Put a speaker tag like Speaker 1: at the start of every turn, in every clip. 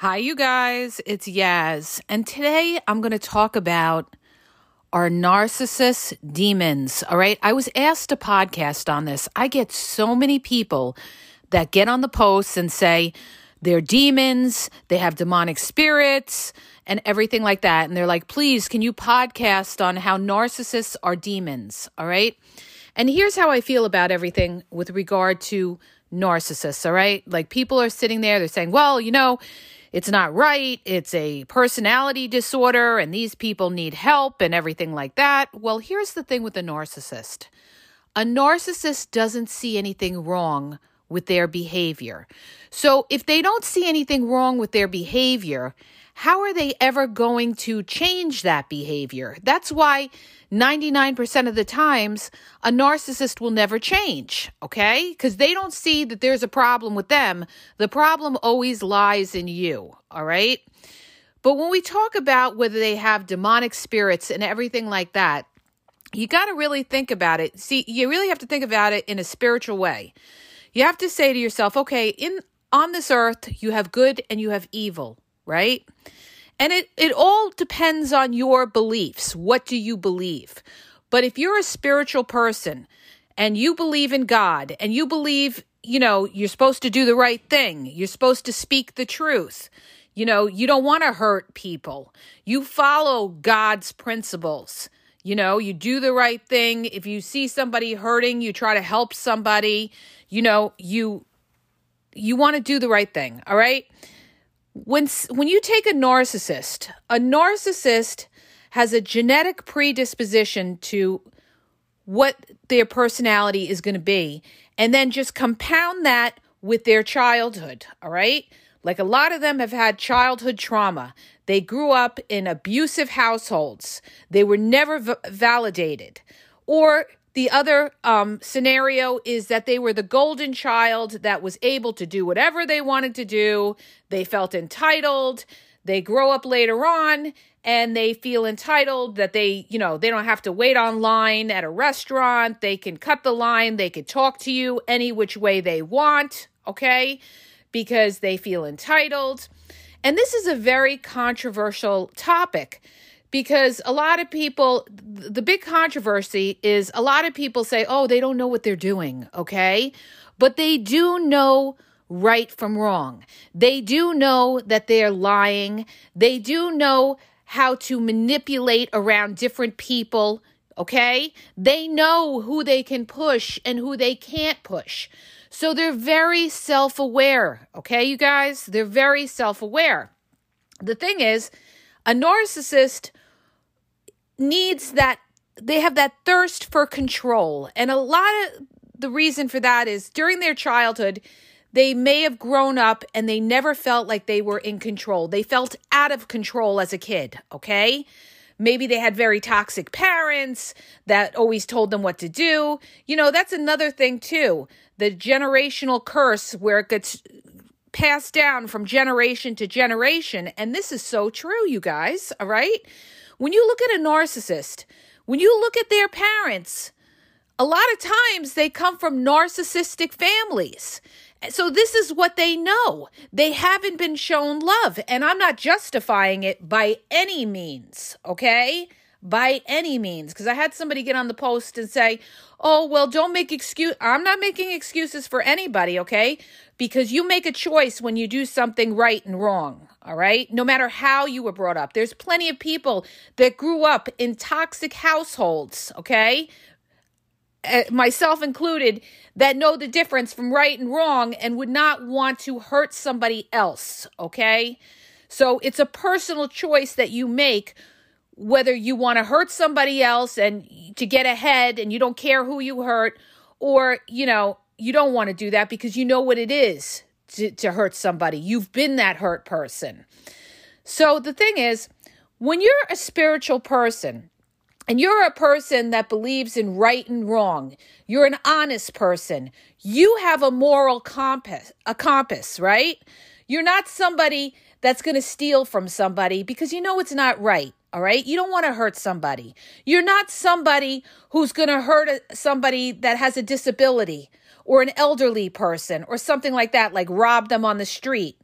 Speaker 1: Hi, you guys. It's Yaz. And today I'm going to talk about are narcissist demons. All right. I was asked to podcast on this. I get so many people that get on the posts and say they're demons, they have demonic spirits, and everything like that. And they're like, please, can you podcast on how narcissists are demons? All right. And here's how I feel about everything with regard to narcissists. All right. Like people are sitting there, they're saying, well, you know, it's not right, it's a personality disorder, and these people need help and everything like that. Well, here's the thing with a narcissist a narcissist doesn't see anything wrong with their behavior. So if they don't see anything wrong with their behavior, how are they ever going to change that behavior? That's why 99% of the times a narcissist will never change, okay? Because they don't see that there's a problem with them. The problem always lies in you, all right? But when we talk about whether they have demonic spirits and everything like that, you got to really think about it. See, you really have to think about it in a spiritual way. You have to say to yourself, okay, in on this earth, you have good and you have evil right? And it, it all depends on your beliefs. What do you believe? But if you're a spiritual person and you believe in God and you believe, you know, you're supposed to do the right thing, you're supposed to speak the truth, you know, you don't want to hurt people, you follow God's principles. You know, you do the right thing. If you see somebody hurting, you try to help somebody. You know, you you want to do the right thing, all right? When when you take a narcissist, a narcissist has a genetic predisposition to what their personality is going to be and then just compound that with their childhood, all right? Like a lot of them have had childhood trauma. They grew up in abusive households. They were never v- validated. Or the other um, scenario is that they were the golden child that was able to do whatever they wanted to do. They felt entitled. They grow up later on and they feel entitled that they, you know, they don't have to wait online at a restaurant. They can cut the line. They can talk to you any which way they want, okay? Because they feel entitled. And this is a very controversial topic because a lot of people the big controversy is a lot of people say oh they don't know what they're doing okay? But they do know right from wrong. They do know that they're lying. They do know how to manipulate around different people okay? They know who they can push and who they can't push. So they're very self-aware okay you guys? They're very self-aware. The thing is a narcissist needs that they have that thirst for control. And a lot of the reason for that is during their childhood, they may have grown up and they never felt like they were in control. They felt out of control as a kid, okay? maybe they had very toxic parents that always told them what to do. You know, that's another thing too. The generational curse where it gets passed down from generation to generation. And this is so true, you guys, all right? When you look at a narcissist, when you look at their parents, a lot of times they come from narcissistic families. So this is what they know. They haven't been shown love. And I'm not justifying it by any means, okay? By any means. Because I had somebody get on the post and say, oh, well, don't make excuse. I'm not making excuses for anybody, okay? Because you make a choice when you do something right and wrong, all right? No matter how you were brought up. There's plenty of people that grew up in toxic households, okay? Uh, myself included, that know the difference from right and wrong and would not want to hurt somebody else, okay? So it's a personal choice that you make whether you want to hurt somebody else and to get ahead and you don't care who you hurt, or, you know, you don't want to do that because you know what it is to, to hurt somebody. You've been that hurt person. So the thing is, when you're a spiritual person, and you're a person that believes in right and wrong, you're an honest person, you have a moral compass, a compass, right? You're not somebody that's going to steal from somebody because you know it's not right. All right. You don't want to hurt somebody. You're not somebody who's going to hurt somebody that has a disability or an elderly person or something like that, like rob them on the street.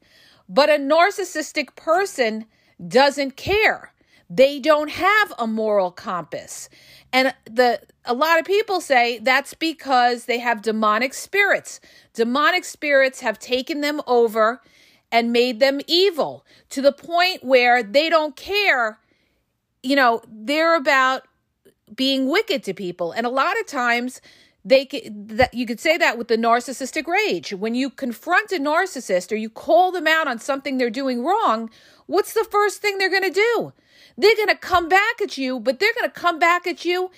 Speaker 1: But a narcissistic person doesn't care. They don't have a moral compass. And the a lot of people say that's because they have demonic spirits. Demonic spirits have taken them over and made them evil to the point where they don't care. You know, they're about being wicked to people. And a lot of times they could, that you could say that with the narcissistic rage. When you confront a narcissist or you call them out on something they're doing wrong, what's the first thing they're going to do? They're going to come back at you, but they're going to come back at you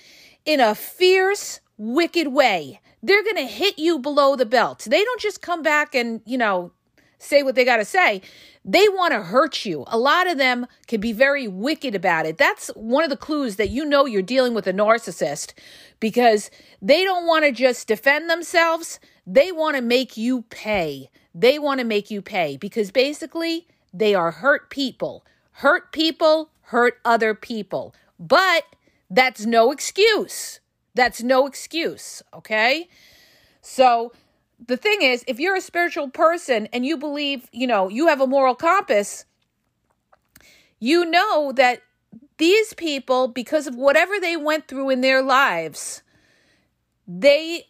Speaker 1: in a fierce, wicked way. They're going to hit you below the belt. They don't just come back and, you know, say what they got to say. They want to hurt you. A lot of them can be very wicked about it. That's one of the clues that you know you're dealing with a narcissist because they don't want to just defend themselves. They want to make you pay. They want to make you pay because basically they are hurt people. Hurt people hurt other people. But that's no excuse. That's no excuse, okay? So the thing is, if you're a spiritual person and you believe, you know, you have a moral compass, you know that these people, because of whatever they went through in their lives, they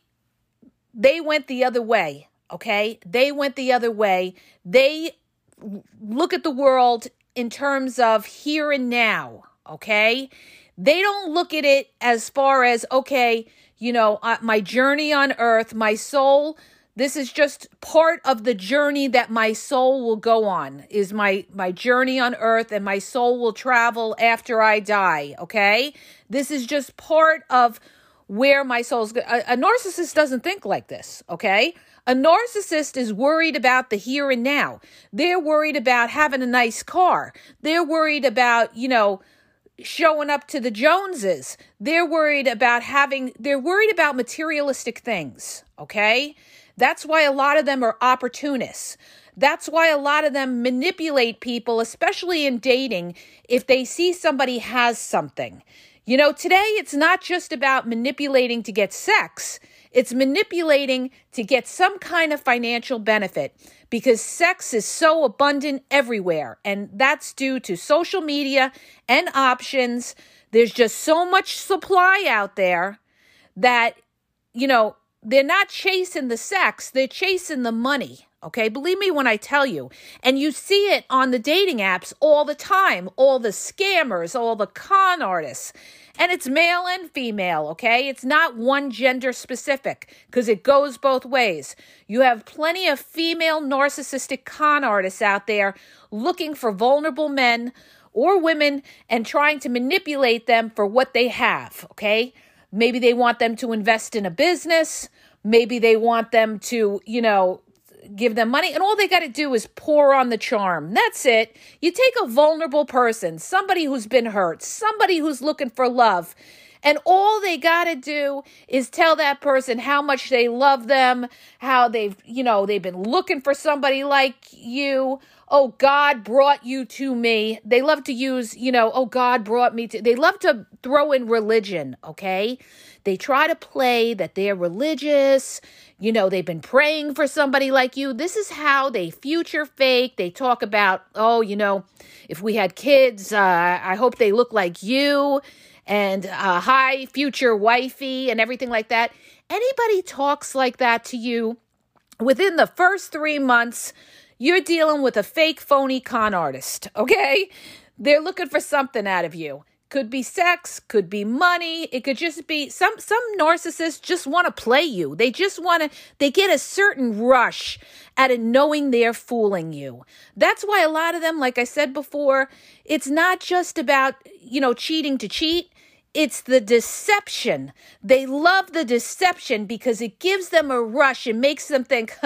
Speaker 1: they went the other way, okay? They went the other way. They look at the world in terms of here and now, okay? They don't look at it as far as, okay, you know, uh, my journey on earth, my soul, this is just part of the journey that my soul will go on is my my journey on earth and my soul will travel after i die okay this is just part of where my soul's go- a, a narcissist doesn't think like this okay a narcissist is worried about the here and now. They're worried about having a nice car. They're worried about, you know, showing up to the Joneses. They're worried about having, they're worried about materialistic things, okay? That's why a lot of them are opportunists. That's why a lot of them manipulate people, especially in dating, if they see somebody has something. You know, today it's not just about manipulating to get sex. It's manipulating to get some kind of financial benefit because sex is so abundant everywhere. And that's due to social media and options. There's just so much supply out there that, you know, they're not chasing the sex, they're chasing the money. Okay, believe me when I tell you. And you see it on the dating apps all the time all the scammers, all the con artists. And it's male and female, okay? It's not one gender specific because it goes both ways. You have plenty of female narcissistic con artists out there looking for vulnerable men or women and trying to manipulate them for what they have, okay? Maybe they want them to invest in a business. Maybe they want them to, you know, give them money, and all they got to do is pour on the charm. That's it. You take a vulnerable person, somebody who's been hurt, somebody who's looking for love, and all they got to do is tell that person how much they love them, how they've, you know, they've been looking for somebody like you. Oh, God brought you to me. They love to use, you know, oh, God brought me to. They love to throw in religion, okay? They try to play that they're religious. You know, they've been praying for somebody like you. This is how they future fake. They talk about, oh, you know, if we had kids, uh, I hope they look like you and uh, a high future wifey and everything like that. Anybody talks like that to you within the first three months, you're dealing with a fake, phony con artist, okay? They're looking for something out of you. Could be sex, could be money, it could just be some some narcissists just want to play you. They just want to they get a certain rush out of knowing they're fooling you. That's why a lot of them like I said before, it's not just about, you know, cheating to cheat. It's the deception. They love the deception because it gives them a rush and makes them think,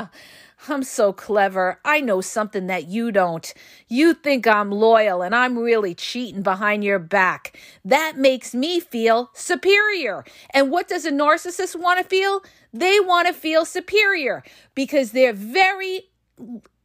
Speaker 1: I'm so clever. I know something that you don't. You think I'm loyal and I'm really cheating behind your back. That makes me feel superior. And what does a narcissist want to feel? They want to feel superior because they're very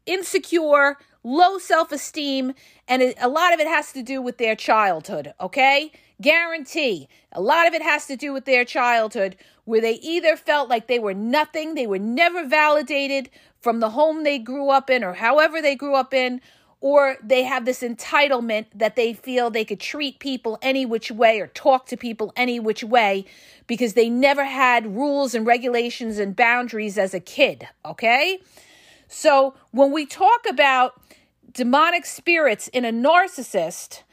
Speaker 1: insecure, low self esteem, and a lot of it has to do with their childhood, okay? Guarantee. A lot of it has to do with their childhood, where they either felt like they were nothing, they were never validated from the home they grew up in or however they grew up in, or they have this entitlement that they feel they could treat people any which way or talk to people any which way because they never had rules and regulations and boundaries as a kid, okay? So when we talk about demonic spirits in a narcissist,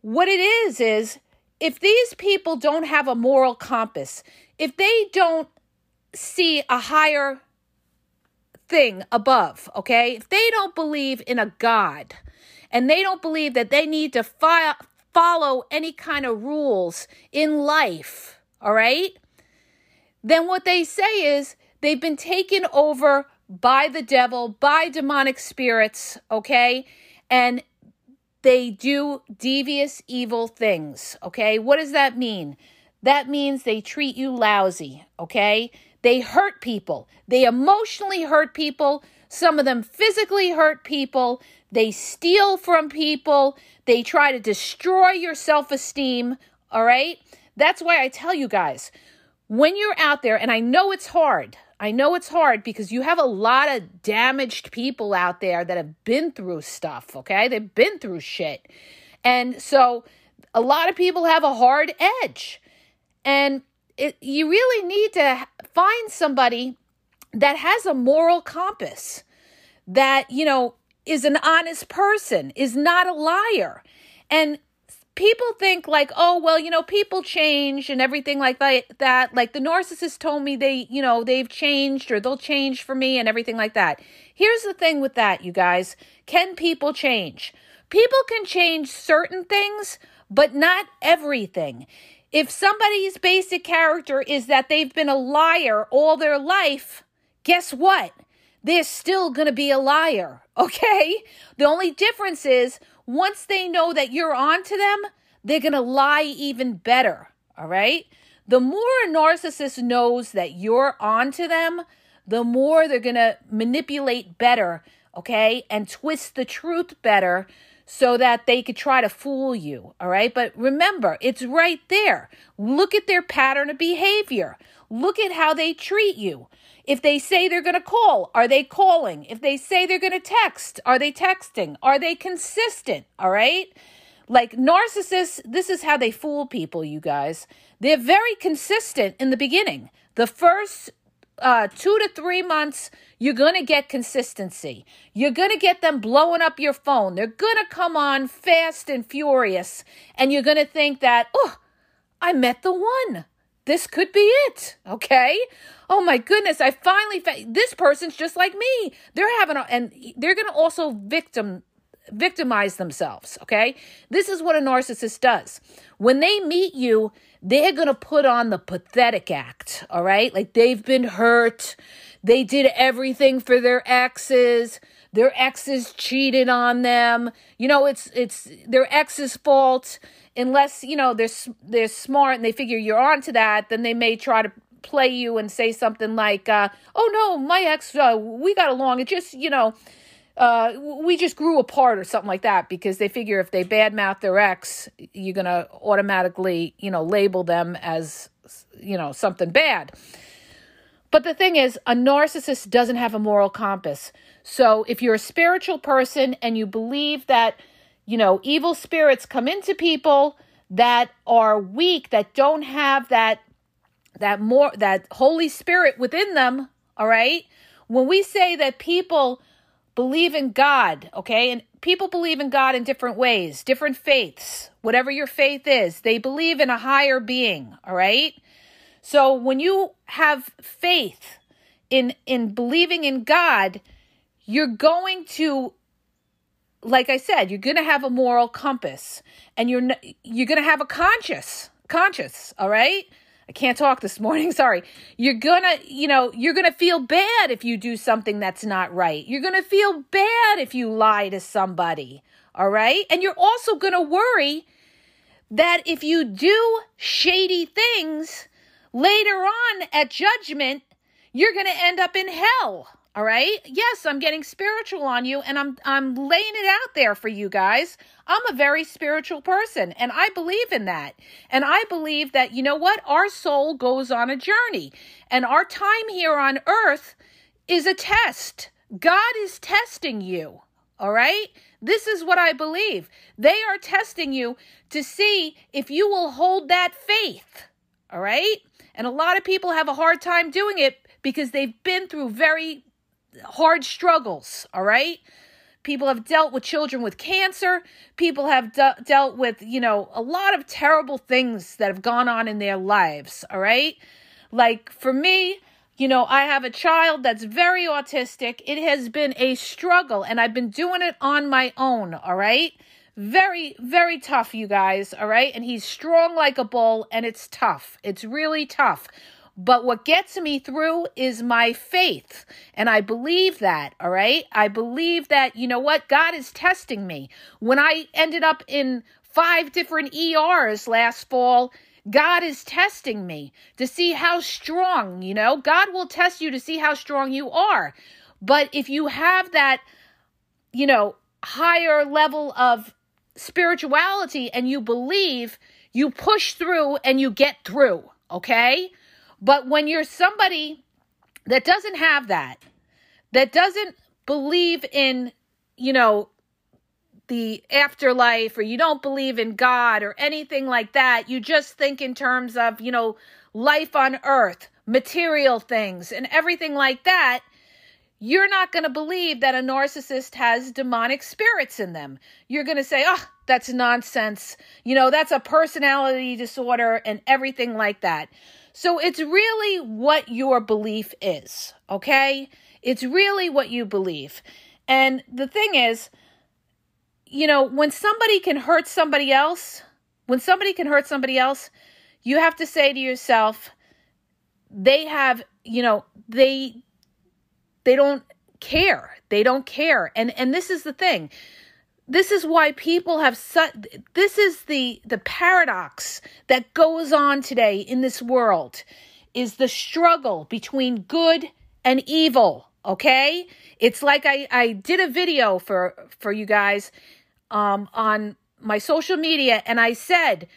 Speaker 1: what it is is if these people don't have a moral compass, if they don't see a higher thing above, okay, if they don't believe in a God and they don't believe that they need to fi- follow any kind of rules in life, all right, then what they say is they've been taken over by the devil, by demonic spirits, okay? And they do devious, evil things. Okay. What does that mean? That means they treat you lousy. Okay. They hurt people. They emotionally hurt people. Some of them physically hurt people. They steal from people. They try to destroy your self esteem. All right. That's why I tell you guys when you're out there, and I know it's hard, I know it's hard because you have a lot of damaged people out there that have been through stuff, okay? They've been through shit. And so a lot of people have a hard edge. And it, you really need to find somebody that has a moral compass, that, you know, is an honest person, is not a liar. And people think like, oh, well, you know, people change and everything like that. Like the narcissist told me they, you know, they've changed or they'll change for me and everything like that. Here's the thing with that, you guys. Can people change? People can change certain things, but not everything. If somebody's basic character is that they've been a liar all their life, guess what? They're still going to be a liar, okay? The only difference is once they know that you're on to them, they're going to lie even better. All right. The more a narcissist knows that you're on to them, the more they're going to manipulate better. Okay. And twist the truth better so that they could try to fool you. All right. But remember, it's right there. Look at their pattern of behavior. Look at how they treat you. If they say they're going to call, are they calling? If they say they're going to text, are they texting? Are they consistent? All right. Like narcissists, this is how they fool people, you guys. They're very consistent in the beginning. The first uh, two to three months, you're going to get consistency. You're going to get them blowing up your phone. They're going to come on fast and furious. And you're going to think that, oh, I met the one this could be it. Okay. Oh my goodness. I finally found this person's just like me. They're having a, and they're going to also victim victimize themselves, okay? This is what a narcissist does. When they meet you, they're going to put on the pathetic act, all right? Like they've been hurt. They did everything for their exes. Their exes cheated on them. You know, it's it's their ex's fault unless, you know, they're they're smart and they figure you're onto that, then they may try to play you and say something like, uh, "Oh no, my ex, uh, we got along. It just, you know, uh, we just grew apart or something like that because they figure if they badmouth their ex, you're going to automatically, you know, label them as, you know, something bad. But the thing is, a narcissist doesn't have a moral compass. So if you're a spiritual person and you believe that, you know, evil spirits come into people that are weak, that don't have that that more that Holy Spirit within them, all right? When we say that people believe in God, okay? And people believe in God in different ways, different faiths, whatever your faith is. They believe in a higher being, all right? So when you have faith in in believing in God, you're going to like I said, you're going to have a moral compass and you're you're going to have a conscious conscious, all right? I can't talk this morning. Sorry. You're gonna, you know, you're gonna feel bad if you do something that's not right. You're gonna feel bad if you lie to somebody. All right. And you're also gonna worry that if you do shady things later on at judgment, you're gonna end up in hell. All right? Yes, I'm getting spiritual on you and I'm I'm laying it out there for you guys. I'm a very spiritual person and I believe in that. And I believe that you know what? Our soul goes on a journey and our time here on earth is a test. God is testing you. All right? This is what I believe. They are testing you to see if you will hold that faith. All right? And a lot of people have a hard time doing it because they've been through very hard struggles, all right? People have dealt with children with cancer. People have de- dealt with, you know, a lot of terrible things that have gone on in their lives, all right? Like for me, you know, I have a child that's very autistic. It has been a struggle, and I've been doing it on my own, all right? Very, very tough, you guys, all right? And he's strong like a bull, and it's tough. It's really tough. But what gets me through is my faith. And I believe that, all right? I believe that, you know what? God is testing me. When I ended up in five different ERs last fall, God is testing me to see how strong, you know? God will test you to see how strong you are. But if you have that, you know, higher level of spirituality and you believe, you push through and you get through, okay? But when you're somebody that doesn't have that, that doesn't believe in, you know, the afterlife or you don't believe in God or anything like that, you just think in terms of, you know, life on earth, material things, and everything like that, you're not going to believe that a narcissist has demonic spirits in them. You're going to say, oh, that's nonsense. You know, that's a personality disorder and everything like that. So it's really what your belief is, okay? It's really what you believe. And the thing is, you know, when somebody can hurt somebody else, when somebody can hurt somebody else, you have to say to yourself, they have, you know, they they don't care. They don't care. And and this is the thing this is why people have such this is the the paradox that goes on today in this world is the struggle between good and evil okay? It's like i i did a video for for you guys um on my social media and i said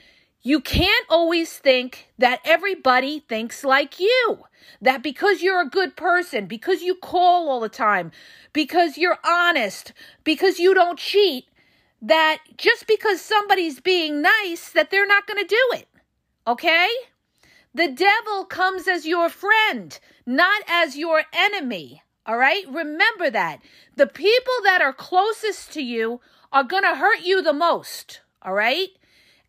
Speaker 1: you can't always think that everybody thinks like you. That because you're a good person, because you call all the time, because you're honest, because you don't cheat, that just because somebody's being nice, that they're not going to do it. Okay? The devil comes as your friend, not as your enemy. All right? Remember that. The people that are closest to you are going to hurt you the most. All right?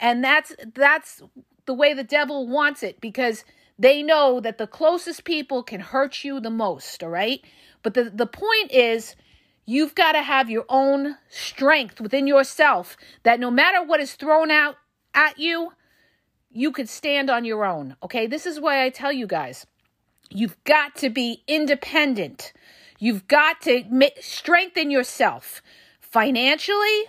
Speaker 1: And that's that's the way the devil wants it because they know that the closest people can hurt you the most, all right? But the the point is You've got to have your own strength within yourself that no matter what is thrown out at you, you could stand on your own. Okay. This is why I tell you guys you've got to be independent. You've got to strengthen yourself financially,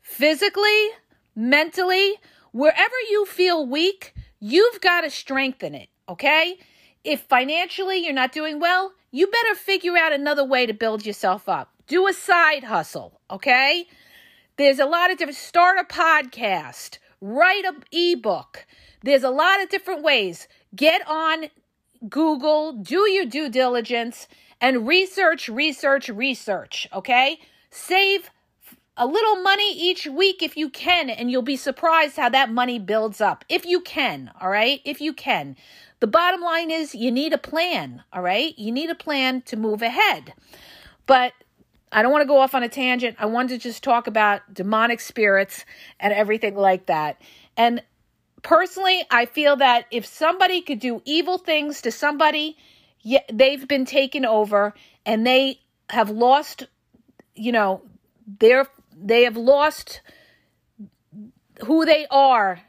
Speaker 1: physically, mentally, wherever you feel weak, you've got to strengthen it. Okay. If financially you're not doing well, you better figure out another way to build yourself up. Do a side hustle, okay? There's a lot of different start a podcast, write an ebook. There's a lot of different ways. Get on Google, do your due diligence and research, research, research, okay? Save a little money each week if you can, and you'll be surprised how that money builds up. If you can, all right? If you can. The bottom line is you need a plan, all right? You need a plan to move ahead. But I don't want to go off on a tangent. I wanted to just talk about demonic spirits and everything like that. And personally, I feel that if somebody could do evil things to somebody, they've been taken over and they have lost, you know, their they have lost who they are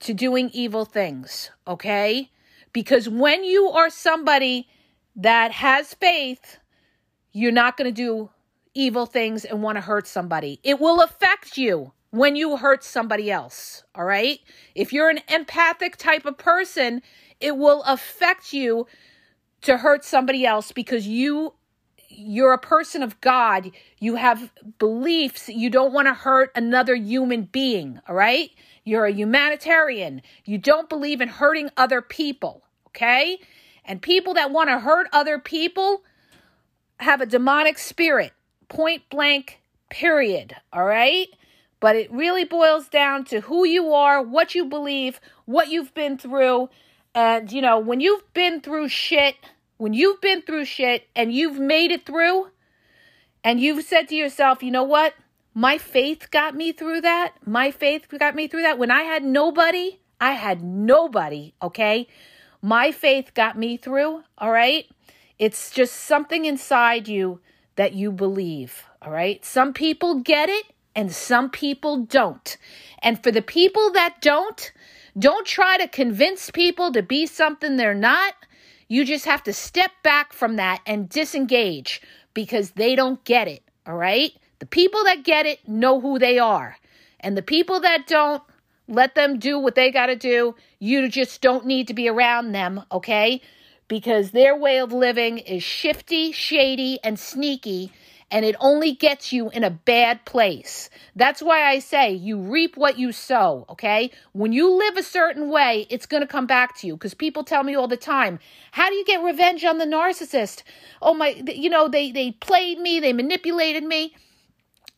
Speaker 1: to doing evil things, okay? Because when you are somebody that has faith, you're not going to do evil things and want to hurt somebody. It will affect you when you hurt somebody else, all right? If you're an empathic type of person, it will affect you to hurt somebody else because you you're a person of God. You have beliefs. You don't want to hurt another human being, all right? You're a humanitarian. You don't believe in hurting other people, okay? And people that want to hurt other people have a demonic spirit, point blank, period, all right? But it really boils down to who you are, what you believe, what you've been through. And, you know, when you've been through shit, when you've been through shit and you've made it through, and you've said to yourself, you know what? My faith got me through that. My faith got me through that. When I had nobody, I had nobody, okay? My faith got me through, all right? It's just something inside you that you believe, all right? Some people get it and some people don't. And for the people that don't, don't try to convince people to be something they're not. You just have to step back from that and disengage because they don't get it, all right? The people that get it know who they are. And the people that don't, let them do what they got to do. You just don't need to be around them, okay? Because their way of living is shifty, shady, and sneaky, and it only gets you in a bad place. That's why I say you reap what you sow, okay? When you live a certain way, it's going to come back to you because people tell me all the time, "How do you get revenge on the narcissist?" Oh my, you know, they they played me, they manipulated me.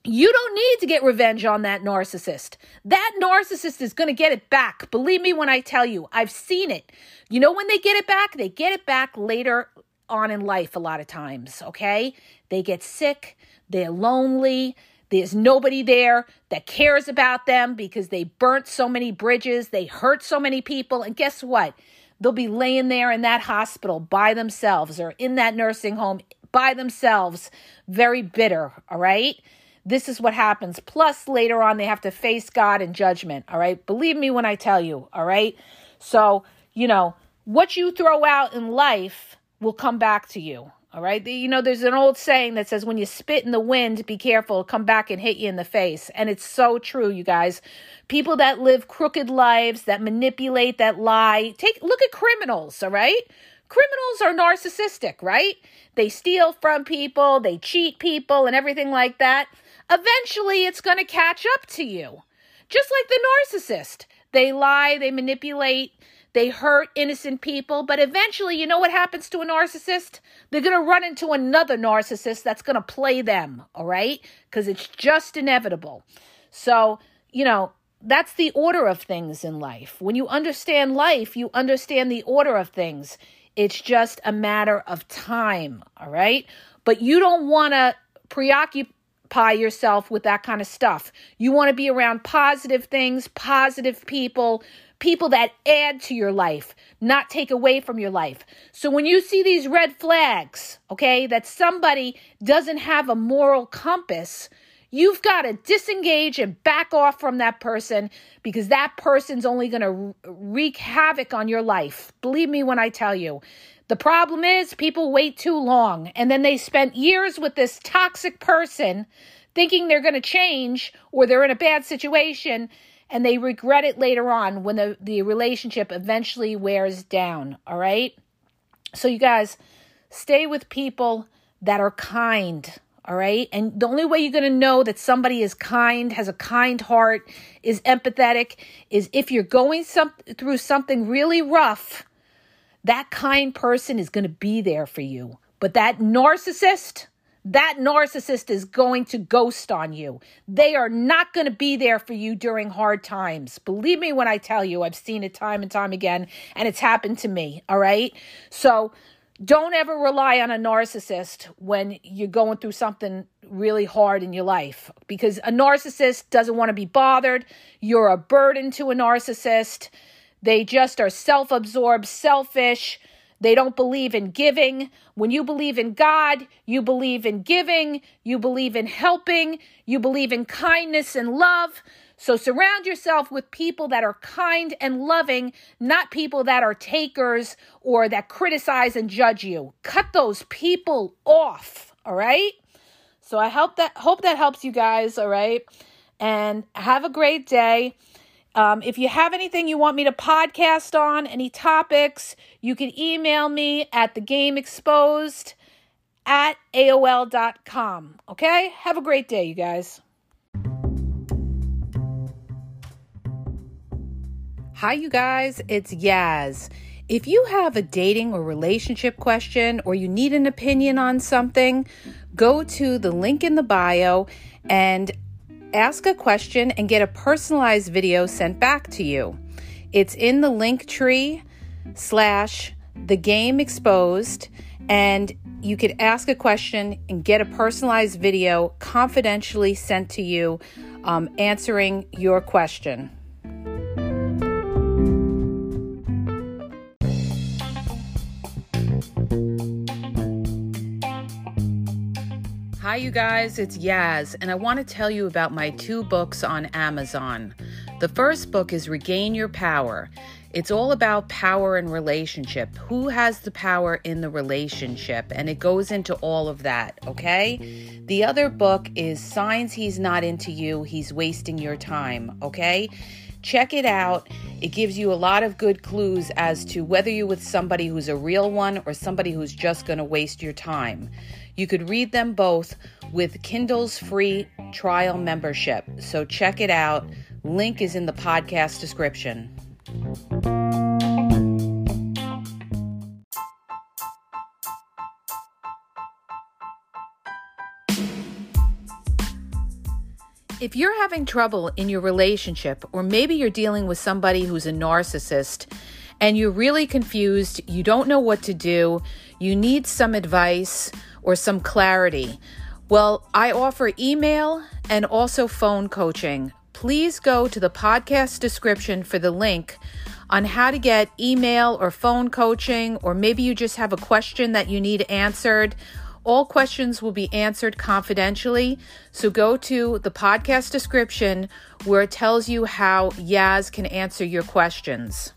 Speaker 1: You don't need to get revenge on that narcissist. That narcissist is going to get it back. Believe me when I tell you, I've seen it. You know when they get it back? They get it back later on in life a lot of times, okay? They get sick, they're lonely, there's nobody there that cares about them because they burnt so many bridges, they hurt so many people, and guess what? They'll be laying there in that hospital by themselves or in that nursing home by themselves, very bitter, all right? This is what happens. Plus, later on, they have to face God in judgment. All right. Believe me when I tell you. All right. So, you know, what you throw out in life will come back to you. All right. You know, there's an old saying that says, when you spit in the wind, be careful, it'll come back and hit you in the face. And it's so true, you guys. People that live crooked lives, that manipulate, that lie. Take look at criminals, all right? Criminals are narcissistic, right? They steal from people, they cheat people, and everything like that eventually it's going to catch up to you. Just like the narcissist. They lie, they manipulate, they hurt innocent people, but eventually, you know what happens to a narcissist? They're going to run into another narcissist that's going to play them, all right? Because it's just inevitable. So, you know, that's the order of things in life. When you understand life, you understand the order of things. It's just a matter of time, all right? But you don't want to preoccupy occupy yourself with that kind of stuff. You want to be around positive things, positive people, people that add to your life, not take away from your life. So when you see these red flags, okay, that somebody doesn't have a moral compass, you've got to disengage and back off from that person because that person's only going to wreak havoc on your life. Believe me when I tell you. The problem is people wait too long and then they spent years with this toxic person thinking they're going to change or they're in a bad situation and they regret it later on when the, the relationship eventually wears down. All right. So, you guys, stay with people that are kind. All right. And the only way you're going to know that somebody is kind, has a kind heart, is empathetic, is if you're going some, through something really rough, that kind person is going to be there for you. But that narcissist, that narcissist is going to ghost on you. They are not going to be there for you during hard times. Believe me when I tell you, I've seen it time and time again, and it's happened to me. All right. So don't ever rely on a narcissist when you're going through something really hard in your life because a narcissist doesn't want to be bothered. You're a burden to a narcissist. They just are self absorbed, selfish they don't believe in giving. When you believe in God, you believe in giving, you believe in helping, you believe in kindness and love. So surround yourself with people that are kind and loving, not people that are takers or that criticize and judge you. Cut those people off, all right? So I hope that hope that helps you guys, all right? And have a great day. Um, if you have anything you want me to podcast on, any topics, you can email me at thegameexposed game exposed at AOL.com. Okay? Have a great day, you guys. Hi, you guys. It's Yaz. If you have a dating or relationship question or you need an opinion on something, go to the link in the bio and ask a question and get a personalized video sent back to you. It's in the Linktree slash the game exposed, and you could ask a question and get a personalized video confidentially sent to you um, answering your question. You guys, it's Yaz, and I want to tell you about my two books on Amazon. The first book is Regain Your Power. It's all about power and relationship. Who has the power in the relationship? And it goes into all of that, okay? The other book is Signs He's Not Into You, He's Wasting Your Time, okay? Check it out. It gives you a lot of good clues as to whether you're with somebody who's a real one or somebody who's just going to waste your time. You could read them both with Kindle's free trial membership. So check it out. Link is in the podcast description. If you're having trouble in your relationship, or maybe you're dealing with somebody who's a narcissist and you're really confused, you don't know what to do, you need some advice, or some clarity? Well, I offer email and also phone coaching. Please go to the podcast description for the link on how to get email or phone coaching, or maybe you just have a question that you need answered. All questions will be answered confidentially. So go to the podcast description where it tells you how Yaz can answer your questions.